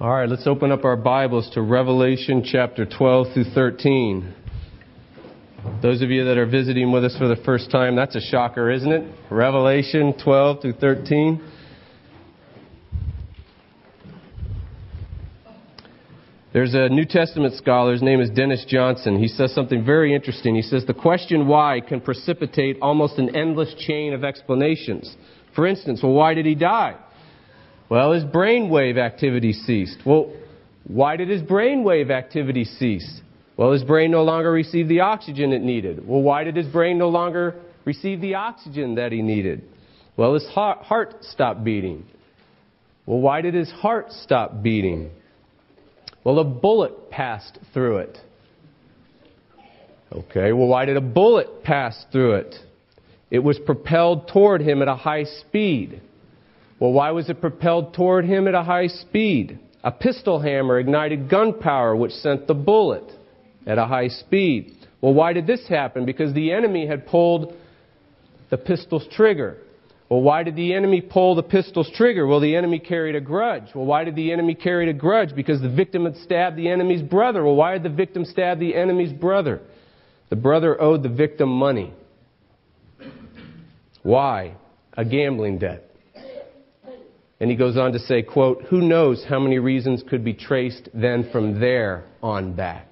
All right, let's open up our Bibles to Revelation chapter 12 through 13. Those of you that are visiting with us for the first time, that's a shocker, isn't it? Revelation 12 through 13. There's a New Testament scholar, his name is Dennis Johnson. He says something very interesting. He says the question why can precipitate almost an endless chain of explanations. For instance, well, why did he die? Well, his brainwave activity ceased. Well, why did his brainwave activity cease? Well, his brain no longer received the oxygen it needed. Well, why did his brain no longer receive the oxygen that he needed? Well, his heart stopped beating. Well, why did his heart stop beating? Well, a bullet passed through it. Okay, well, why did a bullet pass through it? It was propelled toward him at a high speed. Well, why was it propelled toward him at a high speed? A pistol hammer ignited gunpowder, which sent the bullet at a high speed. Well, why did this happen? Because the enemy had pulled the pistol's trigger. Well, why did the enemy pull the pistol's trigger? Well, the enemy carried a grudge. Well, why did the enemy carry a grudge? Because the victim had stabbed the enemy's brother. Well, why did the victim stab the enemy's brother? The brother owed the victim money. Why? A gambling debt. And he goes on to say, quote, who knows how many reasons could be traced then from there on back?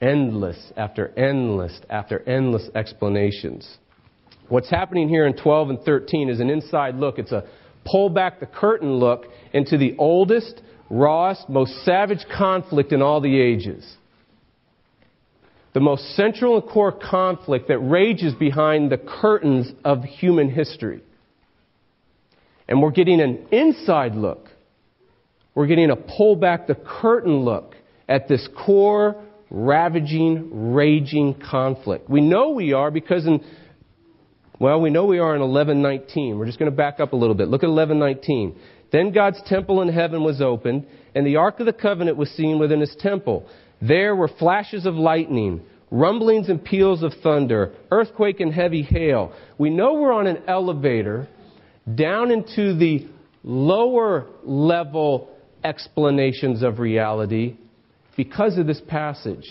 Endless after endless after endless explanations. What's happening here in 12 and 13 is an inside look. It's a pull back the curtain look into the oldest, rawest, most savage conflict in all the ages. The most central and core conflict that rages behind the curtains of human history. And we're getting an inside look. We're getting a pull back the curtain look at this core, ravaging, raging conflict. We know we are because in, well, we know we are in 1119. We're just going to back up a little bit. Look at 1119. Then God's temple in heaven was opened, and the Ark of the Covenant was seen within his temple. There were flashes of lightning, rumblings and peals of thunder, earthquake and heavy hail. We know we're on an elevator down into the lower level explanations of reality because of this passage.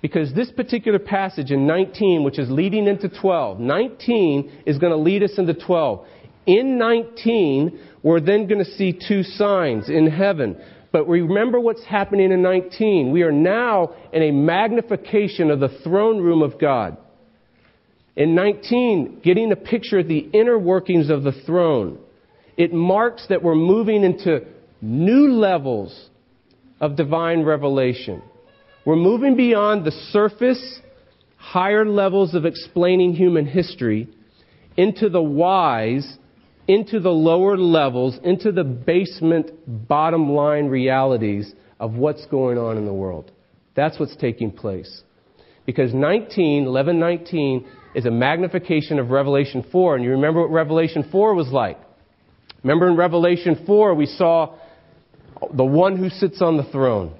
Because this particular passage in 19, which is leading into 12, 19 is going to lead us into 12. In 19, we're then going to see two signs in heaven. But remember what's happening in 19. We are now in a magnification of the throne room of God. In 19, getting a picture of the inner workings of the throne, it marks that we're moving into new levels of divine revelation. We're moving beyond the surface, higher levels of explaining human history into the whys, into the lower levels, into the basement, bottom line realities of what's going on in the world. That's what's taking place. Because 19, 1119 is a magnification of Revelation 4. And you remember what Revelation 4 was like. Remember in Revelation 4, we saw the one who sits on the throne.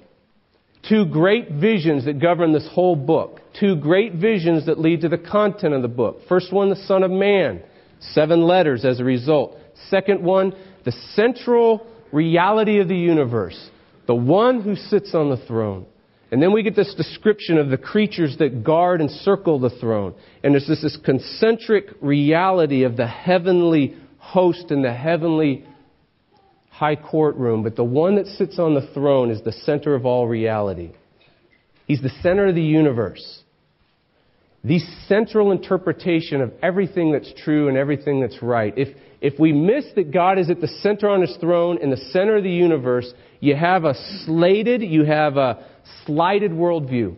Two great visions that govern this whole book. Two great visions that lead to the content of the book. First one, the Son of Man. Seven letters as a result. Second one, the central reality of the universe. The one who sits on the throne. And then we get this description of the creatures that guard and circle the throne. And there's this, this concentric reality of the heavenly host and the heavenly high courtroom. But the one that sits on the throne is the center of all reality. He's the center of the universe. The central interpretation of everything that's true and everything that's right. If, if we miss that God is at the center on his throne, in the center of the universe, you have a slated, you have a slighted worldview.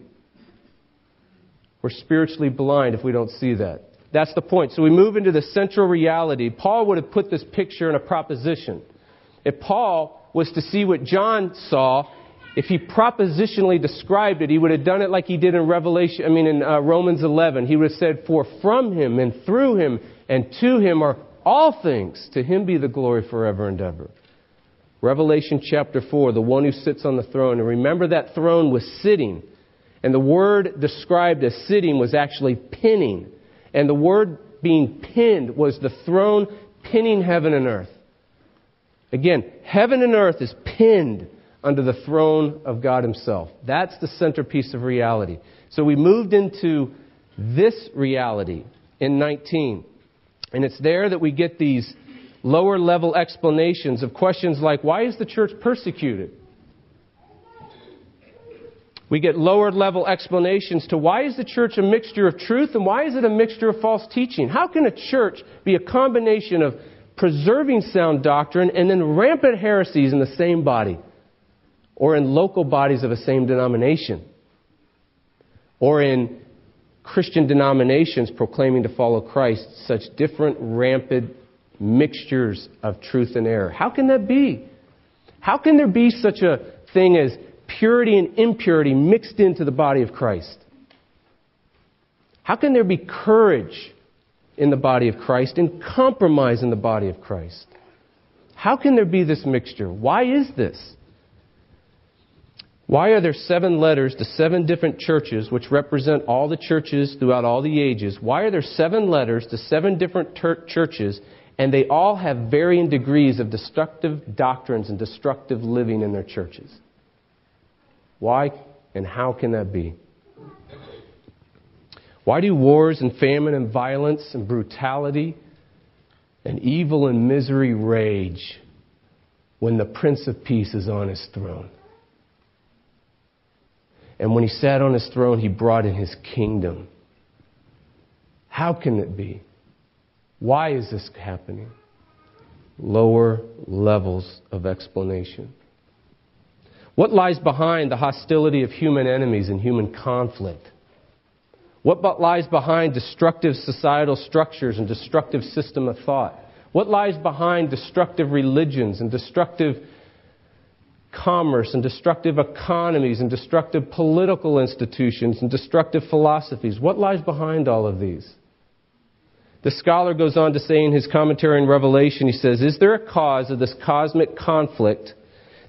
We're spiritually blind if we don't see that. That's the point. So we move into the central reality. Paul would have put this picture in a proposition. If Paul was to see what John saw, if he propositionally described it, he would have done it like he did in Revelation, I mean in uh, Romans 11. He would have said, For from him and through him and to him are all things. To him be the glory forever and ever. Revelation chapter 4, the one who sits on the throne. And remember that throne was sitting. And the word described as sitting was actually pinning. And the word being pinned was the throne pinning heaven and earth. Again, heaven and earth is pinned under the throne of God Himself. That's the centerpiece of reality. So we moved into this reality in 19. And it's there that we get these lower level explanations of questions like why is the church persecuted? We get lower level explanations to why is the church a mixture of truth and why is it a mixture of false teaching? How can a church be a combination of preserving sound doctrine and then rampant heresies in the same body or in local bodies of a same denomination or in Christian denominations proclaiming to follow Christ such different rampant mixtures of truth and error. How can that be? How can there be such a thing as purity and impurity mixed into the body of Christ? How can there be courage in the body of Christ and compromise in the body of Christ? How can there be this mixture? Why is this? Why are there seven letters to seven different churches, which represent all the churches throughout all the ages? Why are there seven letters to seven different ter- churches, and they all have varying degrees of destructive doctrines and destructive living in their churches? Why and how can that be? Why do wars and famine and violence and brutality and evil and misery rage when the Prince of Peace is on his throne? And when he sat on his throne, he brought in his kingdom. How can it be? Why is this happening? Lower levels of explanation. What lies behind the hostility of human enemies and human conflict? What lies behind destructive societal structures and destructive system of thought? What lies behind destructive religions and destructive commerce and destructive economies and destructive political institutions and destructive philosophies? What lies behind all of these? The scholar goes on to say in his commentary in Revelation, he says, Is there a cause of this cosmic conflict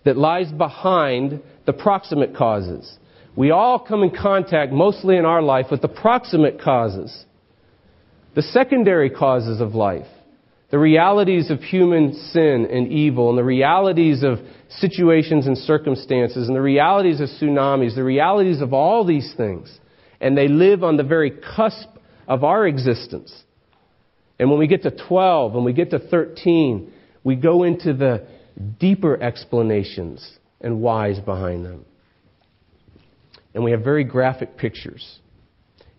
that lies behind the proximate causes? We all come in contact, mostly in our life, with the proximate causes, the secondary causes of life, the realities of human sin and evil, and the realities of situations and circumstances, and the realities of tsunamis, the realities of all these things. And they live on the very cusp of our existence. And when we get to 12, and we get to 13, we go into the deeper explanations and whys behind them and we have very graphic pictures.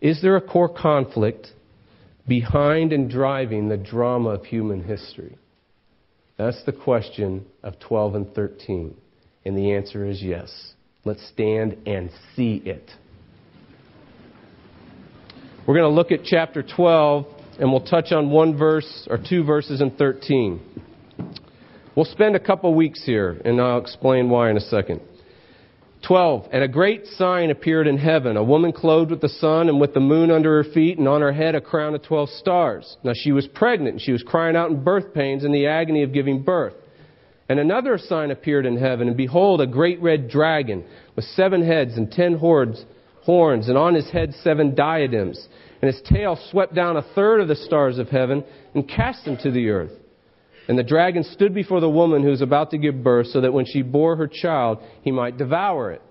Is there a core conflict behind and driving the drama of human history? That's the question of 12 and 13. And the answer is yes. Let's stand and see it. We're going to look at chapter 12 and we'll touch on one verse or two verses in 13. We'll spend a couple weeks here and I'll explain why in a second. 12. And a great sign appeared in heaven, a woman clothed with the sun and with the moon under her feet, and on her head a crown of 12 stars. Now she was pregnant, and she was crying out in birth pains in the agony of giving birth. And another sign appeared in heaven, and behold, a great red dragon with seven heads and ten horns, horns, and on his head seven diadems. And his tail swept down a third of the stars of heaven and cast them to the earth. And the dragon stood before the woman who was about to give birth, so that when she bore her child, he might devour it.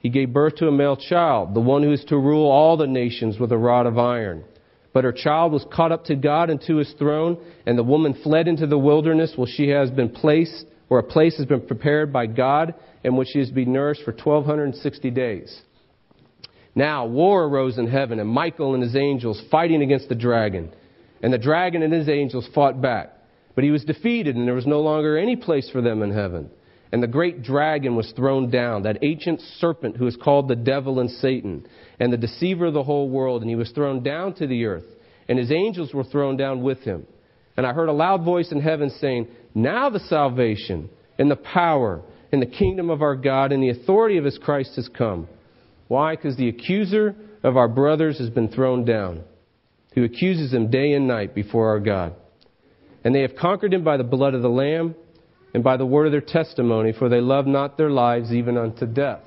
He gave birth to a male child, the one who is to rule all the nations with a rod of iron. But her child was caught up to God and to his throne, and the woman fled into the wilderness where she has been placed, where a place has been prepared by God, and which she is to be nourished for 1260 days. Now war arose in heaven, and Michael and his angels fighting against the dragon. And the dragon and his angels fought back. But he was defeated, and there was no longer any place for them in heaven. And the great dragon was thrown down, that ancient serpent who is called the devil and Satan, and the deceiver of the whole world, and he was thrown down to the earth, and his angels were thrown down with him. And I heard a loud voice in heaven saying, Now the salvation, and the power, and the kingdom of our God, and the authority of his Christ has come. Why? Because the accuser of our brothers has been thrown down, who accuses them day and night before our God. And they have conquered him by the blood of the Lamb and by the word of their testimony, for they love not their lives even unto death.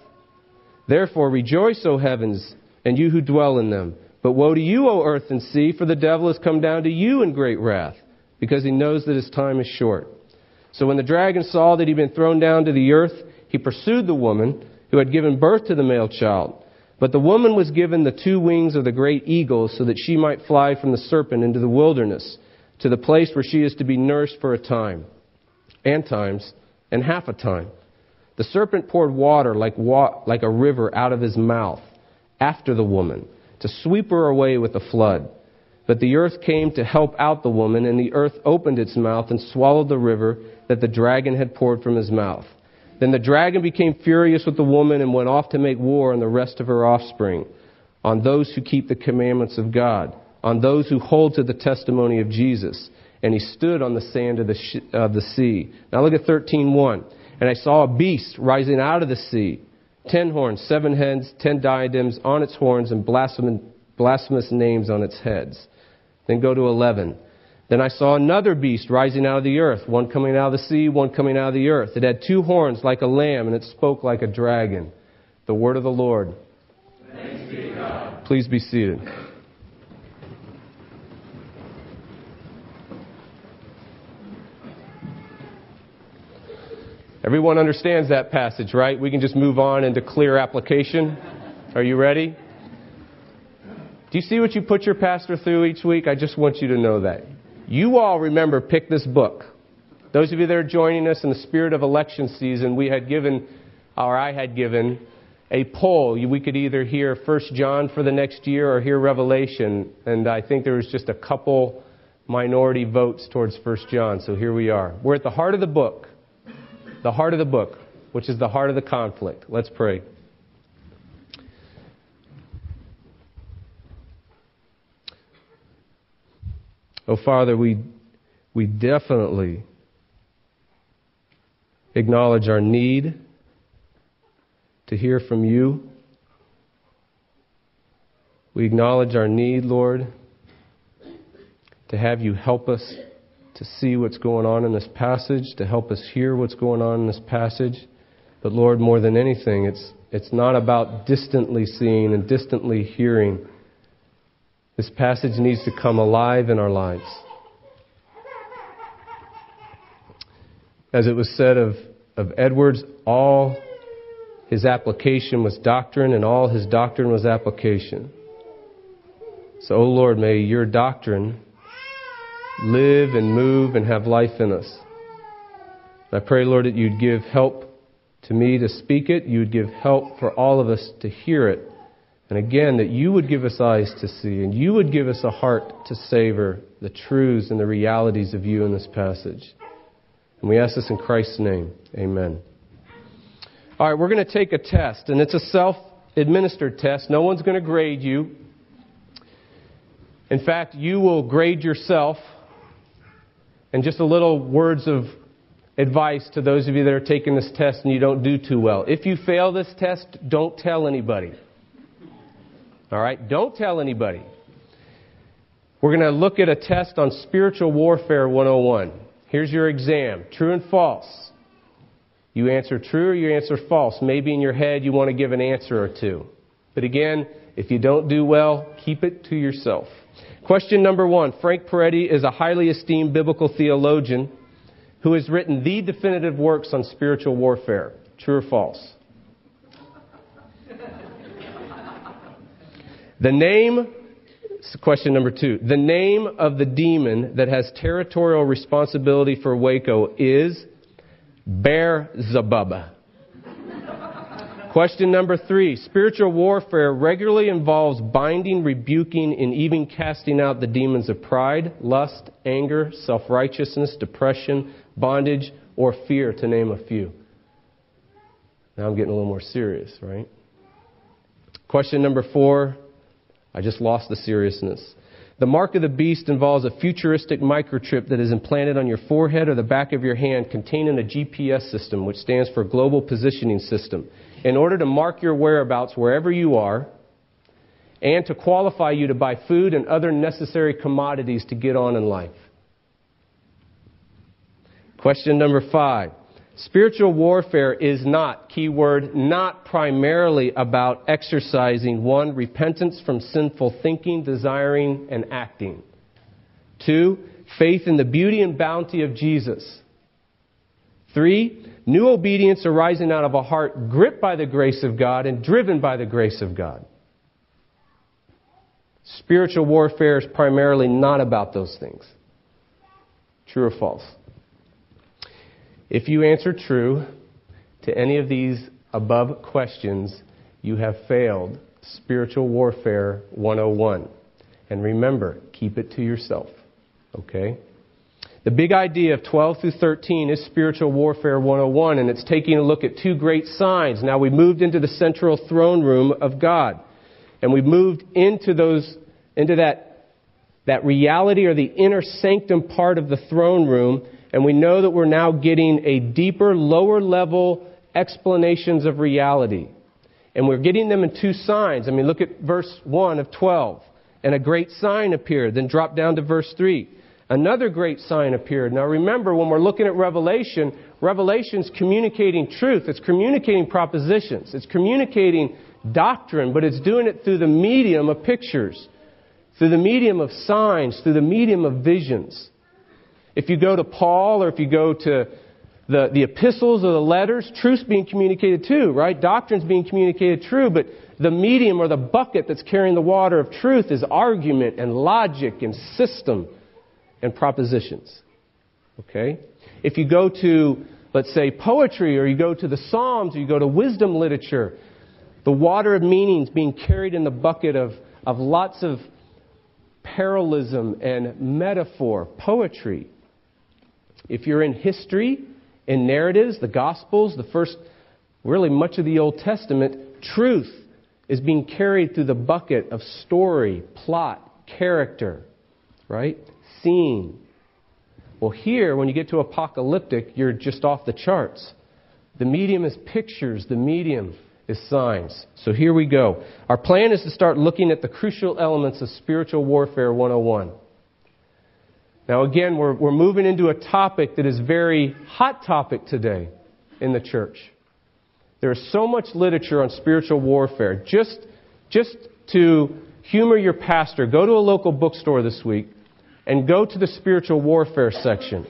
Therefore rejoice, O heavens, and you who dwell in them. But woe to you, O earth and sea, for the devil has come down to you in great wrath, because he knows that his time is short. So when the dragon saw that he'd been thrown down to the earth, he pursued the woman who had given birth to the male child. But the woman was given the two wings of the great eagle so that she might fly from the serpent into the wilderness to the place where she is to be nursed for a time, and times, and half a time. The serpent poured water like, wa- like a river out of his mouth after the woman to sweep her away with a flood. But the earth came to help out the woman, and the earth opened its mouth and swallowed the river that the dragon had poured from his mouth. Then the dragon became furious with the woman and went off to make war on the rest of her offspring, on those who keep the commandments of God, on those who hold to the testimony of Jesus. And he stood on the sand of the, sh- of the sea. Now look at 13.1. And I saw a beast rising out of the sea, ten horns, seven heads, ten diadems on its horns, and blasphemous names on its heads. Then go to 11. Then I saw another beast rising out of the earth, one coming out of the sea, one coming out of the earth. It had two horns like a lamb, and it spoke like a dragon. The word of the Lord. Be Please be seated. Everyone understands that passage, right? We can just move on into clear application. Are you ready? Do you see what you put your pastor through each week? I just want you to know that. You all remember, pick this book. Those of you that are joining us in the spirit of election season, we had given, or I had given, a poll. We could either hear First John for the next year or hear Revelation. And I think there was just a couple minority votes towards First John. So here we are. We're at the heart of the book. The heart of the book, which is the heart of the conflict. Let's pray. Oh, Father, we, we definitely acknowledge our need to hear from you. We acknowledge our need, Lord, to have you help us to see what's going on in this passage, to help us hear what's going on in this passage. But Lord, more than anything, it's, it's not about distantly seeing and distantly hearing. This passage needs to come alive in our lives. As it was said of, of Edwards, all his application was doctrine, and all his doctrine was application. So, O oh Lord, may your doctrine live and move and have life in us. I pray, Lord, that you'd give help to me to speak it, you'd give help for all of us to hear it. And again, that you would give us eyes to see and you would give us a heart to savor the truths and the realities of you in this passage. And we ask this in Christ's name. Amen. All right, we're going to take a test, and it's a self administered test. No one's going to grade you. In fact, you will grade yourself. And just a little words of advice to those of you that are taking this test and you don't do too well. If you fail this test, don't tell anybody. All right? Don't tell anybody. We're going to look at a test on Spiritual Warfare 101. Here's your exam true and false. You answer true or you answer false. Maybe in your head you want to give an answer or two. But again, if you don't do well, keep it to yourself. Question number one Frank Peretti is a highly esteemed biblical theologian who has written the definitive works on spiritual warfare. True or false? The name, question number two, the name of the demon that has territorial responsibility for Waco is Beelzebub. Question number three spiritual warfare regularly involves binding, rebuking, and even casting out the demons of pride, lust, anger, self righteousness, depression, bondage, or fear, to name a few. Now I'm getting a little more serious, right? Question number four I just lost the seriousness. The mark of the beast involves a futuristic microchip that is implanted on your forehead or the back of your hand containing a GPS system, which stands for Global Positioning System, in order to mark your whereabouts wherever you are and to qualify you to buy food and other necessary commodities to get on in life. Question number five. Spiritual warfare is not, keyword, not primarily about exercising one, repentance from sinful thinking, desiring, and acting. Two, faith in the beauty and bounty of Jesus. Three, new obedience arising out of a heart gripped by the grace of God and driven by the grace of God. Spiritual warfare is primarily not about those things. True or false? If you answer true to any of these above questions, you have failed Spiritual Warfare 101. And remember, keep it to yourself. Okay? The big idea of 12 through 13 is Spiritual Warfare 101, and it's taking a look at two great signs. Now we moved into the central throne room of God. And we moved into those, into that, that reality or the inner sanctum part of the throne room, and we know that we're now getting a deeper, lower level explanations of reality. And we're getting them in two signs. I mean, look at verse 1 of 12. And a great sign appeared. Then drop down to verse 3. Another great sign appeared. Now remember, when we're looking at Revelation, Revelation's communicating truth. It's communicating propositions. It's communicating doctrine, but it's doing it through the medium of pictures, through the medium of signs, through the medium of visions. If you go to Paul or if you go to the, the epistles or the letters, truth's being communicated too, right? Doctrine's being communicated true, but the medium or the bucket that's carrying the water of truth is argument and logic and system and propositions. Okay? If you go to, let's say, poetry, or you go to the Psalms, or you go to wisdom literature, the water of meanings being carried in the bucket of, of lots of parallelism and metaphor, poetry. If you're in history, in narratives, the Gospels, the first, really much of the Old Testament, truth is being carried through the bucket of story, plot, character, right? Scene. Well, here, when you get to apocalyptic, you're just off the charts. The medium is pictures, the medium is signs. So here we go. Our plan is to start looking at the crucial elements of spiritual warfare 101. Now, again, we're, we're moving into a topic that is very hot topic today in the church. There is so much literature on spiritual warfare. Just, just to humor your pastor, go to a local bookstore this week and go to the spiritual warfare section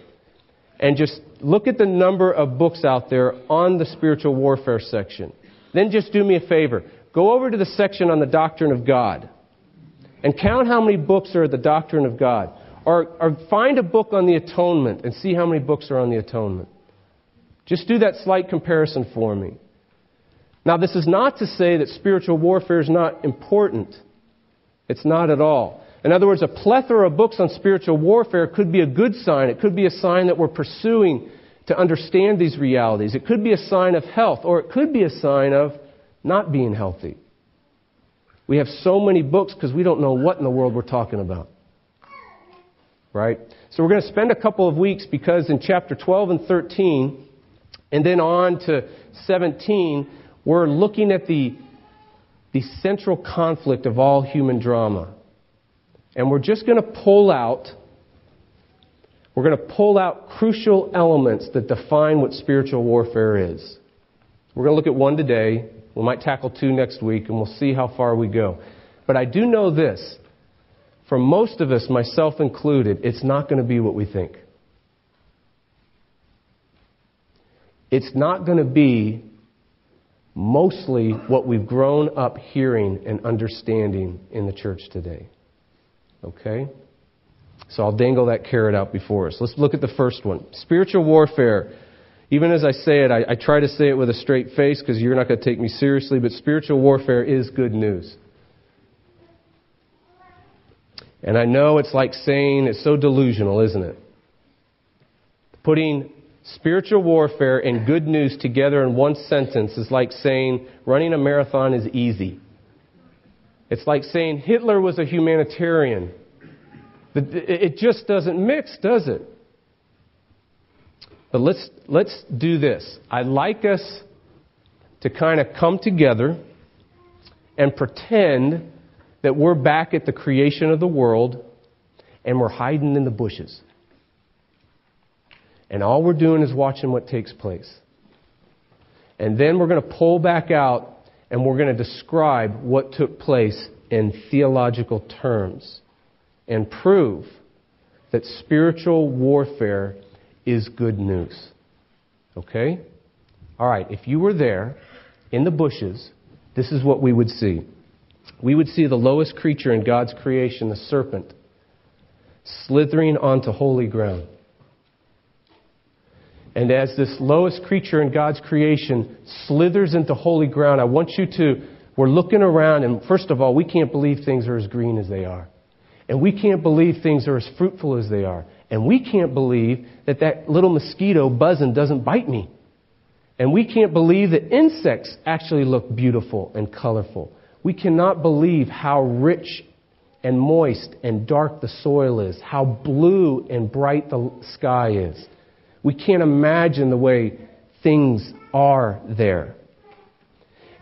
and just look at the number of books out there on the spiritual warfare section. Then just do me a favor. Go over to the section on the doctrine of God and count how many books are at the doctrine of God. Or, or find a book on the atonement and see how many books are on the atonement. Just do that slight comparison for me. Now, this is not to say that spiritual warfare is not important. It's not at all. In other words, a plethora of books on spiritual warfare could be a good sign. It could be a sign that we're pursuing to understand these realities. It could be a sign of health, or it could be a sign of not being healthy. We have so many books because we don't know what in the world we're talking about right? So we're going to spend a couple of weeks because in chapter 12 and 13, and then on to 17, we're looking at the, the central conflict of all human drama. And we're just going to pull out, we're going to pull out crucial elements that define what spiritual warfare is. We're going to look at one today. We might tackle two next week, and we'll see how far we go. But I do know this for most of us, myself included, it's not going to be what we think. It's not going to be mostly what we've grown up hearing and understanding in the church today. Okay? So I'll dangle that carrot out before us. Let's look at the first one. Spiritual warfare. Even as I say it, I, I try to say it with a straight face because you're not going to take me seriously, but spiritual warfare is good news. And I know it's like saying, it's so delusional, isn't it? Putting spiritual warfare and good news together in one sentence is like saying running a marathon is easy. It's like saying Hitler was a humanitarian. It just doesn't mix, does it? But let's, let's do this. I'd like us to kind of come together and pretend that we're back at the creation of the world and we're hiding in the bushes. And all we're doing is watching what takes place. And then we're going to pull back out and we're going to describe what took place in theological terms and prove that spiritual warfare is good news. Okay? All right, if you were there in the bushes, this is what we would see. We would see the lowest creature in God's creation, the serpent, slithering onto holy ground. And as this lowest creature in God's creation slithers into holy ground, I want you to, we're looking around, and first of all, we can't believe things are as green as they are. And we can't believe things are as fruitful as they are. And we can't believe that that little mosquito buzzing doesn't bite me. And we can't believe that insects actually look beautiful and colorful. We cannot believe how rich and moist and dark the soil is, how blue and bright the sky is. We can't imagine the way things are there.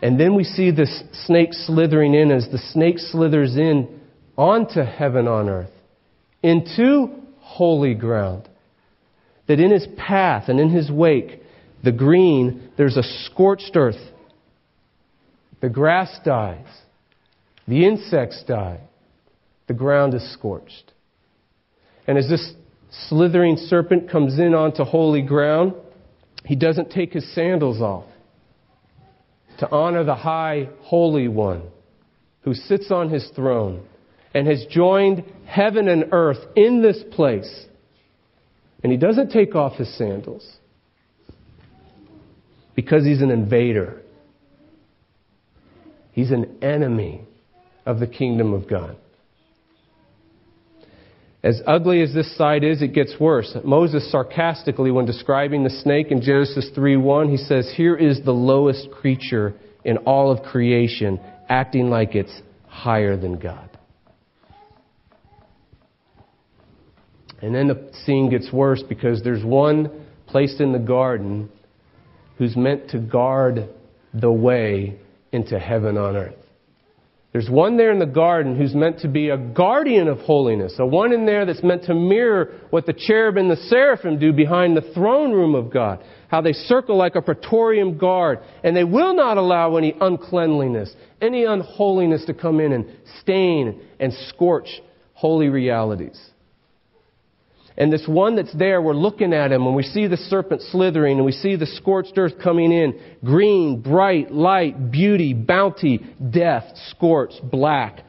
And then we see this snake slithering in as the snake slithers in onto heaven on earth, into holy ground. That in his path and in his wake, the green, there's a scorched earth. The grass dies. The insects die. The ground is scorched. And as this slithering serpent comes in onto holy ground, he doesn't take his sandals off to honor the high holy one who sits on his throne and has joined heaven and earth in this place. And he doesn't take off his sandals because he's an invader. He's an enemy of the kingdom of God. As ugly as this sight is, it gets worse. Moses sarcastically, when describing the snake in Genesis 3:1, he says, "Here is the lowest creature in all of creation, acting like it's higher than God." And then the scene gets worse because there's one placed in the garden who's meant to guard the way into heaven on earth. There's one there in the garden who's meant to be a guardian of holiness, a one in there that's meant to mirror what the cherub and the seraphim do behind the throne room of God, how they circle like a praetorian guard, and they will not allow any uncleanliness, any unholiness to come in and stain and scorch holy realities. And this one that's there, we're looking at him and we see the serpent slithering and we see the scorched earth coming in. Green, bright, light, beauty, bounty, death, scorched, black,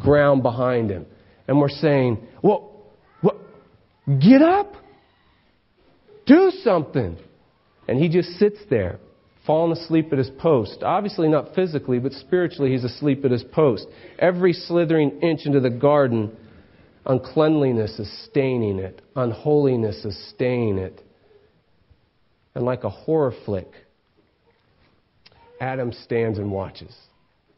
ground behind him. And we're saying, well, what? Get up! Do something! And he just sits there, falling asleep at his post. Obviously not physically, but spiritually he's asleep at his post. Every slithering inch into the garden Uncleanliness is staining it. Unholiness is staining it. And like a horror flick, Adam stands and watches.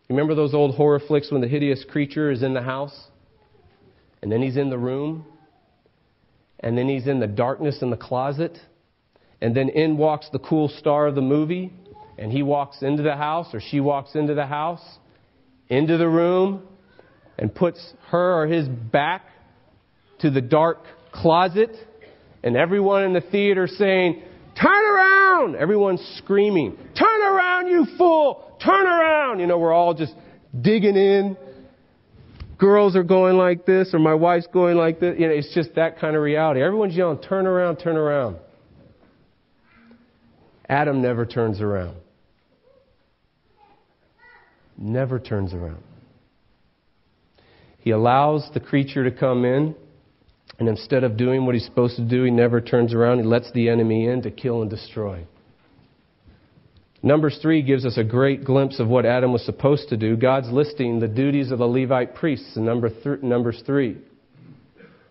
You remember those old horror flicks when the hideous creature is in the house? And then he's in the room? And then he's in the darkness in the closet? And then in walks the cool star of the movie? And he walks into the house, or she walks into the house, into the room, and puts her or his back to the dark closet, and everyone in the theater saying, Turn around! Everyone's screaming, Turn around, you fool! Turn around! You know, we're all just digging in. Girls are going like this, or my wife's going like this. You know, it's just that kind of reality. Everyone's yelling, Turn around, turn around. Adam never turns around. Never turns around. He allows the creature to come in, and instead of doing what he's supposed to do, he never turns around. He lets the enemy in to kill and destroy. Numbers 3 gives us a great glimpse of what Adam was supposed to do. God's listing the duties of the Levite priests in number th- Numbers 3.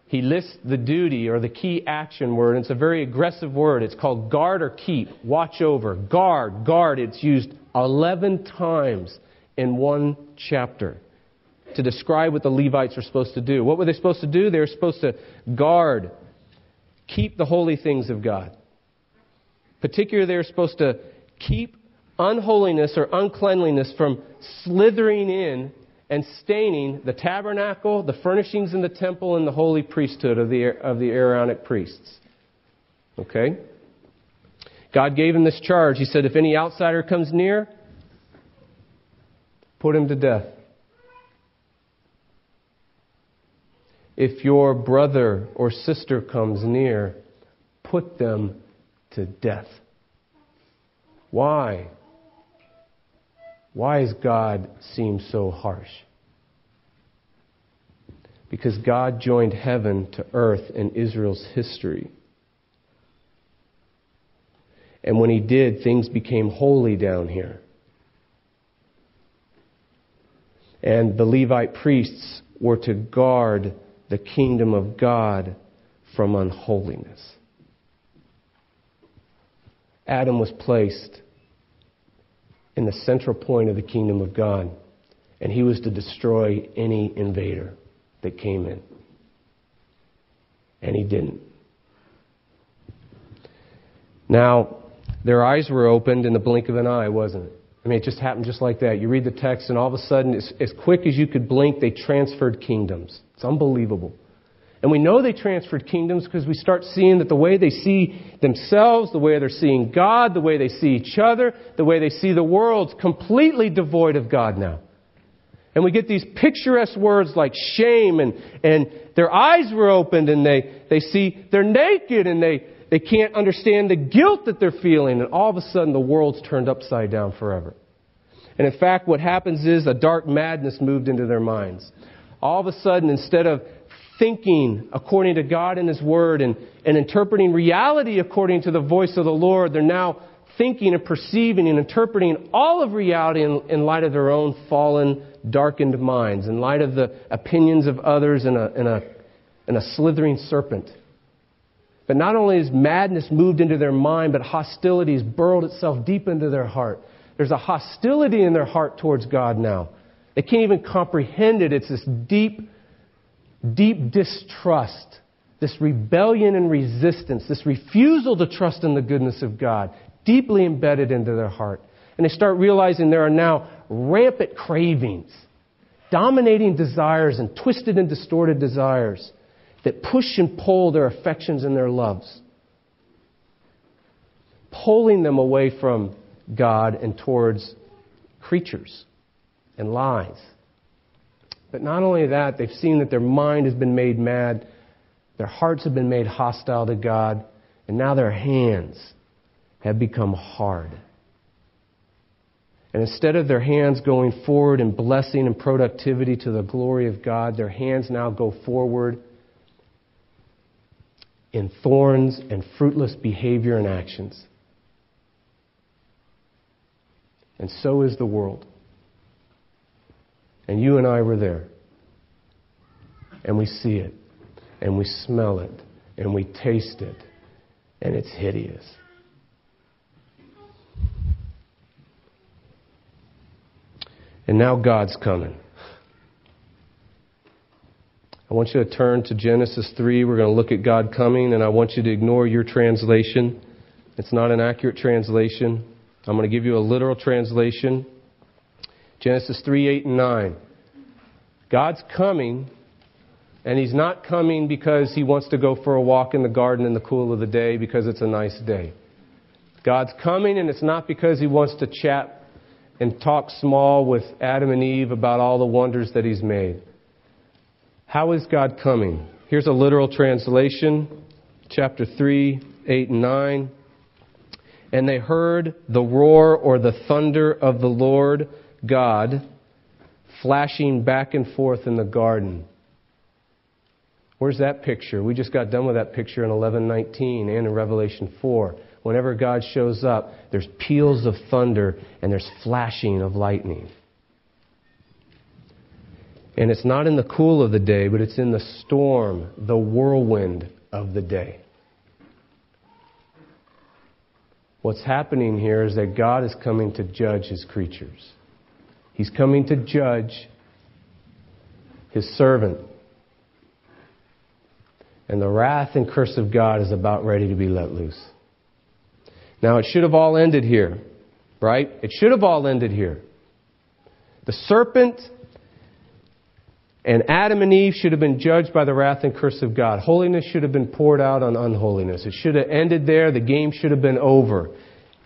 He lists the duty or the key action word, it's a very aggressive word. It's called guard or keep, watch over, guard, guard. It's used 11 times in one chapter to describe what the Levites were supposed to do. What were they supposed to do? They were supposed to guard, keep the holy things of God. Particularly, they were supposed to keep unholiness or uncleanliness from slithering in and staining the tabernacle, the furnishings in the temple, and the holy priesthood of the, of the Aaronic priests. Okay? God gave him this charge. He said, if any outsider comes near, put him to death. If your brother or sister comes near, put them to death. Why? Why has God seemed so harsh? Because God joined heaven to earth in Israel's history. And when he did, things became holy down here. And the Levite priests were to guard the kingdom of God from unholiness. Adam was placed in the central point of the kingdom of God, and he was to destroy any invader that came in. And he didn't. Now, their eyes were opened in the blink of an eye, wasn't it? I mean, it just happened just like that. You read the text, and all of a sudden, as, as quick as you could blink, they transferred kingdoms. It's unbelievable. And we know they transferred kingdoms because we start seeing that the way they see themselves, the way they're seeing God, the way they see each other, the way they see the world, completely devoid of God now. And we get these picturesque words like shame and, and their eyes were opened and they, they see they're naked and they, they can't understand the guilt that they're feeling, and all of a sudden the world's turned upside down forever. And in fact, what happens is a dark madness moved into their minds. All of a sudden, instead of thinking according to God and His Word and, and interpreting reality according to the voice of the Lord, they're now thinking and perceiving and interpreting all of reality in, in light of their own fallen, darkened minds, in light of the opinions of others and a, and a, and a slithering serpent. But not only has madness moved into their mind, but hostility has burrowed itself deep into their heart. There's a hostility in their heart towards God now. They can't even comprehend it. It's this deep, deep distrust, this rebellion and resistance, this refusal to trust in the goodness of God, deeply embedded into their heart. And they start realizing there are now rampant cravings, dominating desires, and twisted and distorted desires that push and pull their affections and their loves, pulling them away from God and towards creatures and lies. But not only that, they've seen that their mind has been made mad, their hearts have been made hostile to God, and now their hands have become hard. And instead of their hands going forward in blessing and productivity to the glory of God, their hands now go forward in thorns and fruitless behavior and actions. And so is the world. And you and I were there. And we see it. And we smell it. And we taste it. And it's hideous. And now God's coming. I want you to turn to Genesis 3. We're going to look at God coming, and I want you to ignore your translation. It's not an accurate translation. I'm going to give you a literal translation. Genesis 3, 8, and 9. God's coming, and He's not coming because He wants to go for a walk in the garden in the cool of the day because it's a nice day. God's coming, and it's not because He wants to chat and talk small with Adam and Eve about all the wonders that He's made. How is God coming? Here's a literal translation, chapter 3, 8, and 9. And they heard the roar or the thunder of the Lord God flashing back and forth in the garden. Where's that picture? We just got done with that picture in 11:19 and in Revelation 4. Whenever God shows up, there's peals of thunder and there's flashing of lightning. And it's not in the cool of the day, but it's in the storm, the whirlwind of the day. What's happening here is that God is coming to judge his creatures. He's coming to judge his servant. And the wrath and curse of God is about ready to be let loose. Now, it should have all ended here, right? It should have all ended here. The serpent and Adam and Eve should have been judged by the wrath and curse of God. Holiness should have been poured out on unholiness. It should have ended there. The game should have been over.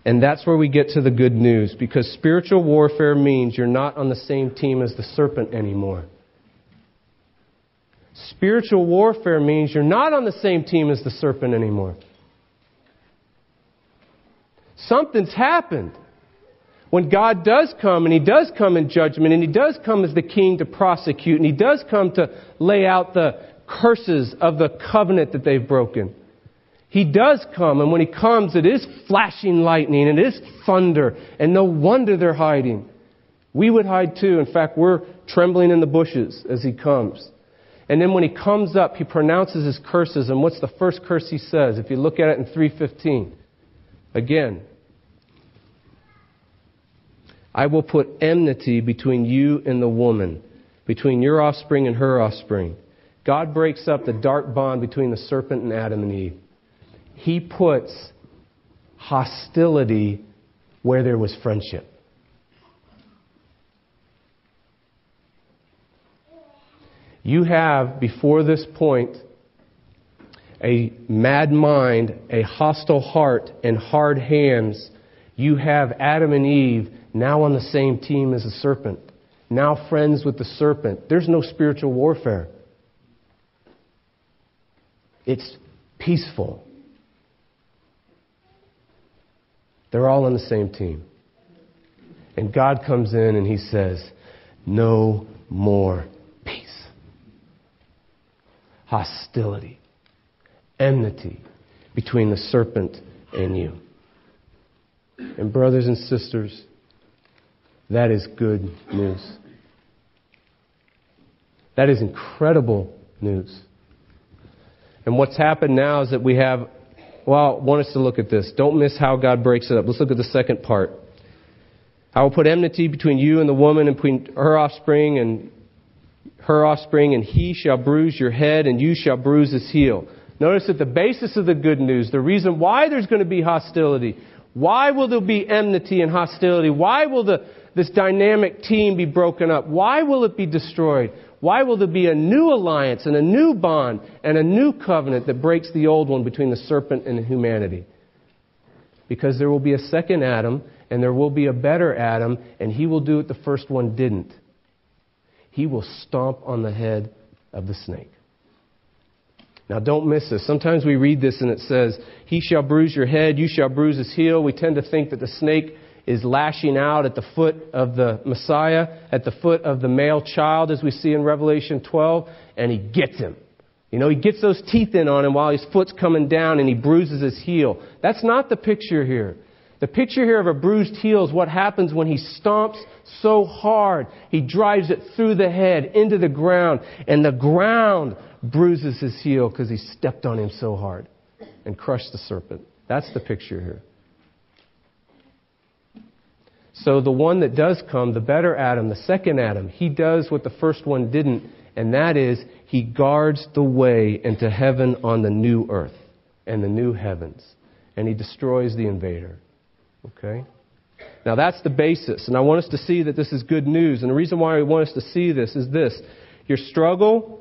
And that's where we get to the good news because spiritual warfare means you're not on the same team as the serpent anymore. Spiritual warfare means you're not on the same team as the serpent anymore. Something's happened. When God does come, and He does come in judgment, and He does come as the king to prosecute, and He does come to lay out the curses of the covenant that they've broken. He does come, and when He comes, it is flashing lightning, and it is thunder, and no wonder they're hiding. We would hide too. In fact, we're trembling in the bushes as He comes. And then when He comes up, He pronounces His curses, and what's the first curse He says? If you look at it in 315, again, I will put enmity between you and the woman, between your offspring and her offspring. God breaks up the dark bond between the serpent and Adam and Eve. He puts hostility where there was friendship. You have, before this point, a mad mind, a hostile heart, and hard hands. You have Adam and Eve now on the same team as the serpent, now friends with the serpent. There's no spiritual warfare. It's peaceful. They're all on the same team. And God comes in and He says, No more peace. Hostility, enmity between the serpent and you. And, brothers and sisters, that is good news. That is incredible news. And what's happened now is that we have, well, I want us to look at this. Don't miss how God breaks it up. Let's look at the second part. I will put enmity between you and the woman, and between her offspring and her offspring, and he shall bruise your head, and you shall bruise his heel. Notice that the basis of the good news, the reason why there's going to be hostility, why will there be enmity and hostility? Why will the, this dynamic team be broken up? Why will it be destroyed? Why will there be a new alliance and a new bond and a new covenant that breaks the old one between the serpent and humanity? Because there will be a second Adam and there will be a better Adam, and he will do what the first one didn't. He will stomp on the head of the snake. Now, don't miss this. Sometimes we read this and it says, He shall bruise your head, you shall bruise his heel. We tend to think that the snake is lashing out at the foot of the Messiah, at the foot of the male child, as we see in Revelation 12, and he gets him. You know, he gets those teeth in on him while his foot's coming down and he bruises his heel. That's not the picture here. The picture here of a bruised heel is what happens when he stomps so hard. He drives it through the head into the ground, and the ground bruises his heel because he stepped on him so hard and crushed the serpent. That's the picture here. So the one that does come, the better Adam, the second Adam, he does what the first one didn't, and that is he guards the way into heaven on the new earth and the new heavens, and he destroys the invader. Okay? Now that's the basis, and I want us to see that this is good news. And the reason why I want us to see this is this your struggle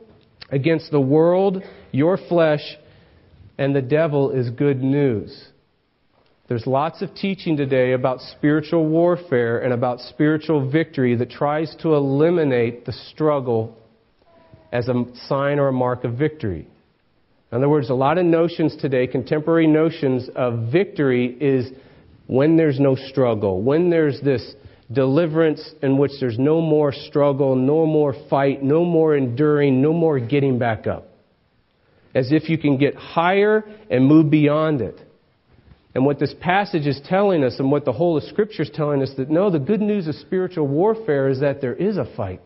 against the world, your flesh, and the devil is good news. There's lots of teaching today about spiritual warfare and about spiritual victory that tries to eliminate the struggle as a sign or a mark of victory. In other words, a lot of notions today, contemporary notions of victory is when there's no struggle, when there's this deliverance in which there's no more struggle, no more fight, no more enduring, no more getting back up. As if you can get higher and move beyond it. And what this passage is telling us, and what the whole of Scripture is telling us, that no, the good news of spiritual warfare is that there is a fight.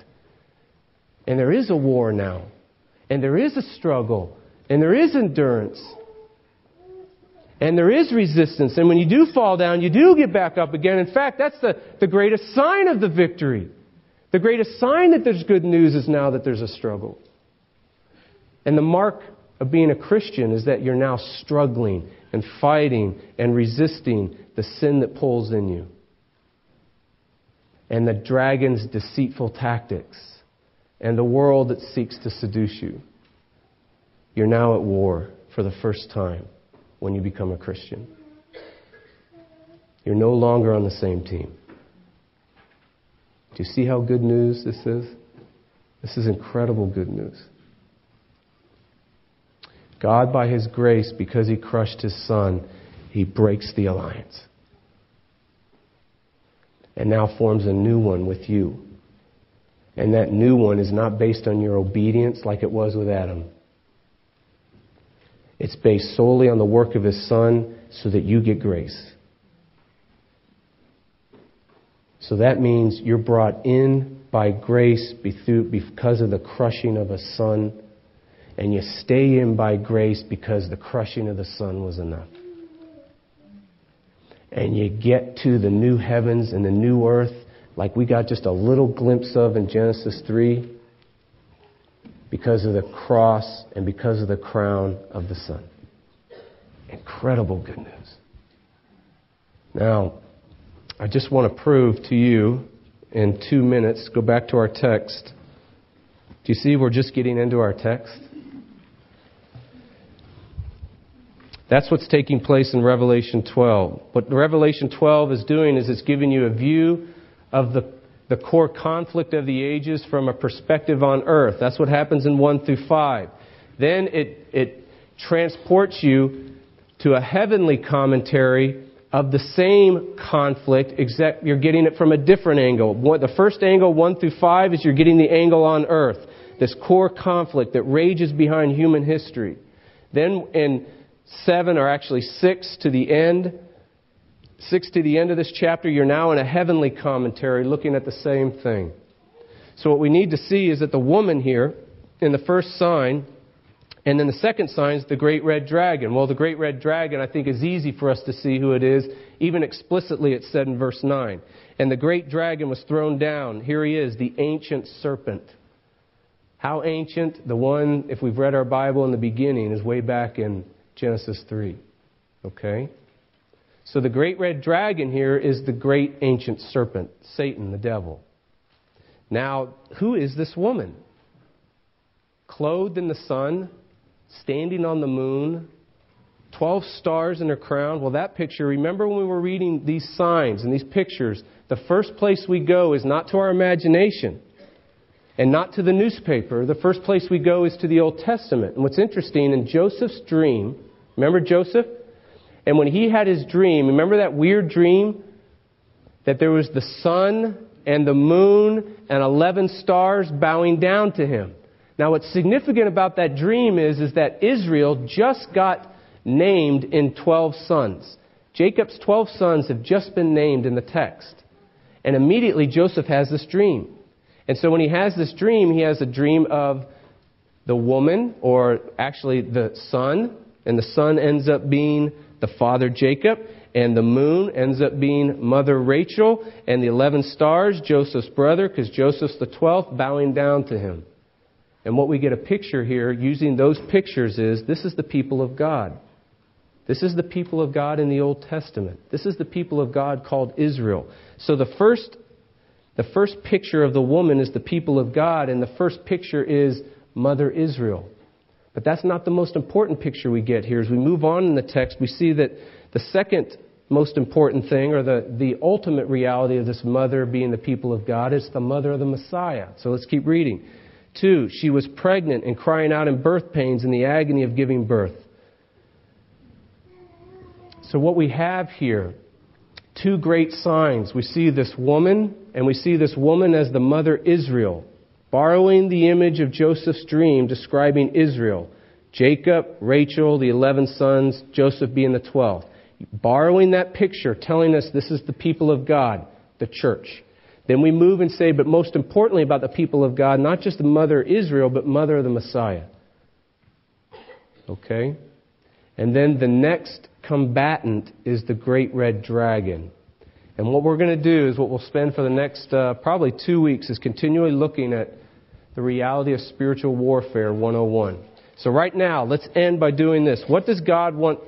And there is a war now. And there is a struggle. And there is endurance. And there is resistance. And when you do fall down, you do get back up again. In fact, that's the, the greatest sign of the victory. The greatest sign that there's good news is now that there's a struggle. And the mark of being a Christian is that you're now struggling and fighting and resisting the sin that pulls in you and the dragon's deceitful tactics and the world that seeks to seduce you. You're now at war for the first time when you become a Christian. You're no longer on the same team. Do you see how good news this is? This is incredible good news. God, by His grace, because He crushed His Son, He breaks the alliance. and now forms a new one with you. And that new one is not based on your obedience like it was with Adam. It's based solely on the work of his son so that you get grace. So that means you're brought in by grace because of the crushing of a son, and you stay in by grace because the crushing of the son was enough. And you get to the new heavens and the new earth like we got just a little glimpse of in Genesis 3 because of the cross and because of the crown of the son. Incredible good news. Now, I just want to prove to you in two minutes, go back to our text. Do you see we're just getting into our text? That's what's taking place in Revelation 12. What Revelation 12 is doing is it's giving you a view of the, the core conflict of the ages from a perspective on earth. That's what happens in 1 through 5. Then it, it transports you to a heavenly commentary of the same conflict, except you're getting it from a different angle. The first angle, 1 through 5, is you're getting the angle on earth, this core conflict that rages behind human history. Then in 7, or actually 6 to the end, 6 to the end of this chapter, you're now in a heavenly commentary looking at the same thing. So, what we need to see is that the woman here, in the first sign, and then the second sign is the great red dragon. Well, the great red dragon, I think, is easy for us to see who it is. Even explicitly, it's said in verse 9. And the great dragon was thrown down. Here he is, the ancient serpent. How ancient? The one, if we've read our Bible in the beginning, is way back in Genesis 3. Okay? So the great red dragon here is the great ancient serpent, Satan, the devil. Now, who is this woman? Clothed in the sun, standing on the moon, 12 stars in her crown. Well, that picture, remember when we were reading these signs and these pictures, the first place we go is not to our imagination and not to the newspaper. The first place we go is to the Old Testament. And what's interesting, in Joseph's dream, remember Joseph? And when he had his dream, remember that weird dream? That there was the sun and the moon and 11 stars bowing down to him. Now, what's significant about that dream is, is that Israel just got named in 12 sons. Jacob's 12 sons have just been named in the text. And immediately Joseph has this dream. And so when he has this dream, he has a dream of the woman, or actually the sun, and the sun ends up being the father Jacob, and the moon ends up being mother Rachel, and the 11 stars, Joseph's brother, because Joseph's the 12th, bowing down to him. And what we get a picture here using those pictures is this is the people of God. This is the people of God in the Old Testament. This is the people of God called Israel. So the first, the first picture of the woman is the people of God, and the first picture is Mother Israel. But that's not the most important picture we get here. As we move on in the text, we see that the second most important thing, or the, the ultimate reality of this mother being the people of God, is the mother of the Messiah. So let's keep reading. Two, she was pregnant and crying out in birth pains in the agony of giving birth. So, what we have here, two great signs. We see this woman, and we see this woman as the mother Israel borrowing the image of Joseph's dream describing Israel. Jacob, Rachel, the 11 sons, Joseph being the 12th. Borrowing that picture, telling us this is the people of God, the church. Then we move and say, but most importantly about the people of God, not just the mother Israel, but mother of the Messiah. Okay? And then the next combatant is the great red dragon. And what we're going to do is what we'll spend for the next uh, probably two weeks is continually looking at the reality of spiritual warfare 101. So, right now, let's end by doing this. What does God want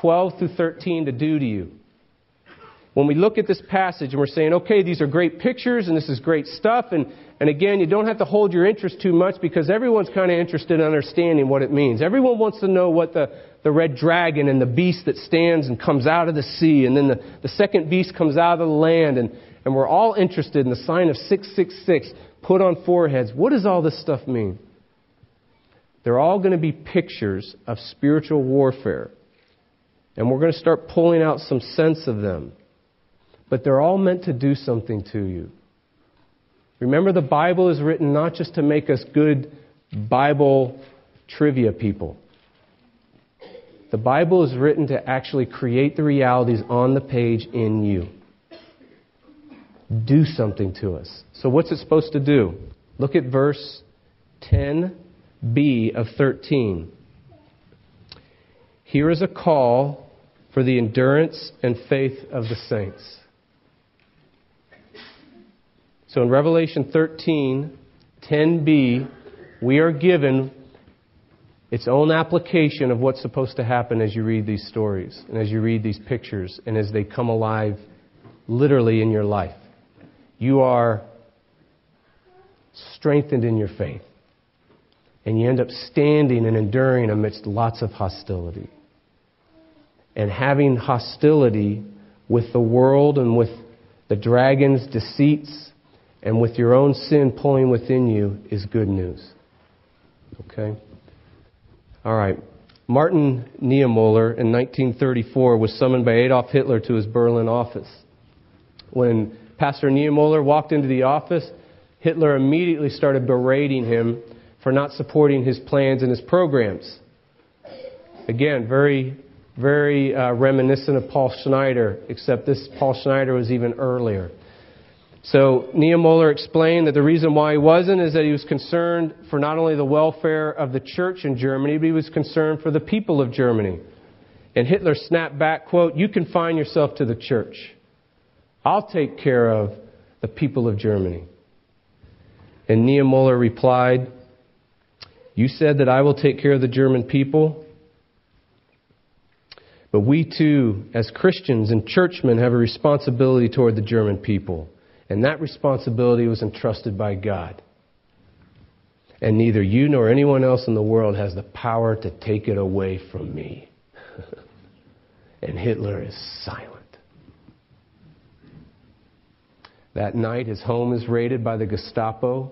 12 through 13 to do to you? When we look at this passage and we're saying, okay, these are great pictures and this is great stuff, and, and again, you don't have to hold your interest too much because everyone's kind of interested in understanding what it means. Everyone wants to know what the, the red dragon and the beast that stands and comes out of the sea, and then the, the second beast comes out of the land, and, and we're all interested in the sign of 666 put on foreheads. What does all this stuff mean? They're all going to be pictures of spiritual warfare. And we're going to start pulling out some sense of them. But they're all meant to do something to you. Remember, the Bible is written not just to make us good Bible trivia people. The Bible is written to actually create the realities on the page in you. Do something to us. So, what's it supposed to do? Look at verse 10b of 13. Here is a call for the endurance and faith of the saints. So in Revelation 13, 10b, we are given its own application of what's supposed to happen as you read these stories and as you read these pictures and as they come alive literally in your life. You are strengthened in your faith. And you end up standing and enduring amidst lots of hostility. And having hostility with the world and with the dragon's deceits and with your own sin pulling within you is good news. Okay? All right. Martin Niemöller in 1934 was summoned by Adolf Hitler to his Berlin office. When Pastor Niemöller walked into the office, Hitler immediately started berating him for not supporting his plans and his programs. Again, very, very uh, reminiscent of Paul Schneider, except this Paul Schneider was even earlier. So Niemöller explained that the reason why he wasn't is that he was concerned for not only the welfare of the church in Germany, but he was concerned for the people of Germany. And Hitler snapped back, quote, You confine yourself to the church. I'll take care of the people of Germany. And Niemöller replied, You said that I will take care of the German people. But we too, as Christians and churchmen, have a responsibility toward the German people. And that responsibility was entrusted by God. And neither you nor anyone else in the world has the power to take it away from me. and Hitler is silent. That night, his home is raided by the Gestapo.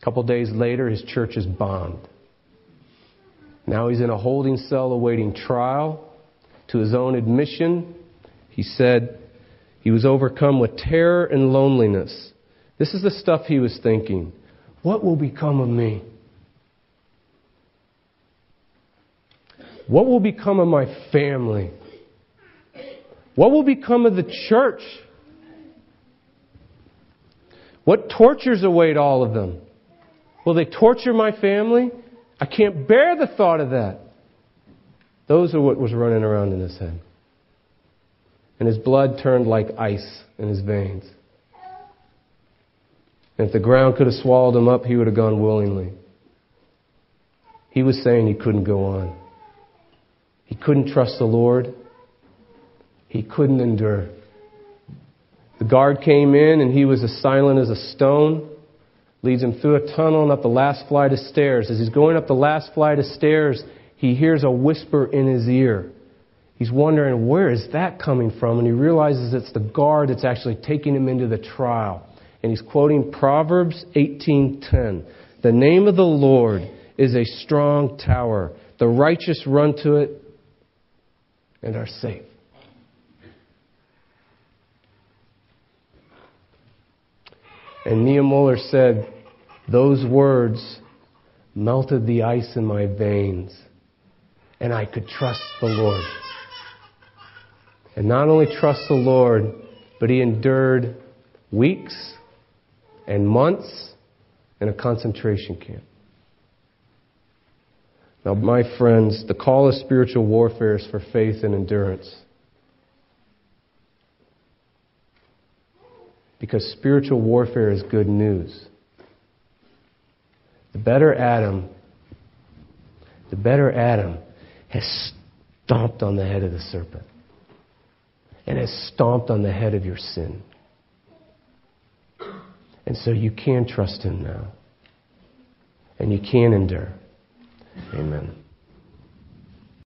A couple days later, his church is bombed. Now he's in a holding cell awaiting trial. To his own admission, he said he was overcome with terror and loneliness. This is the stuff he was thinking. What will become of me? What will become of my family? What will become of the church? What tortures await all of them? Will they torture my family? I can't bear the thought of that. Those are what was running around in his head. And his blood turned like ice in his veins. And if the ground could have swallowed him up, he would have gone willingly. He was saying he couldn't go on. He couldn't trust the Lord. He couldn't endure. The guard came in and he was as silent as a stone. Leads him through a tunnel and up the last flight of stairs. As he's going up the last flight of stairs, he hears a whisper in his ear. He's wondering, where is that coming from? And he realizes it's the guard that's actually taking him into the trial. And he's quoting Proverbs 18:10. The name of the Lord is a strong tower. The righteous run to it and are safe. And Niemöller said, Those words melted the ice in my veins, and I could trust the Lord. And not only trust the Lord, but he endured weeks and months in a concentration camp. Now, my friends, the call of spiritual warfare is for faith and endurance. because spiritual warfare is good news. The better Adam, the better Adam has stomped on the head of the serpent and has stomped on the head of your sin. And so you can trust him now. And you can endure. Amen.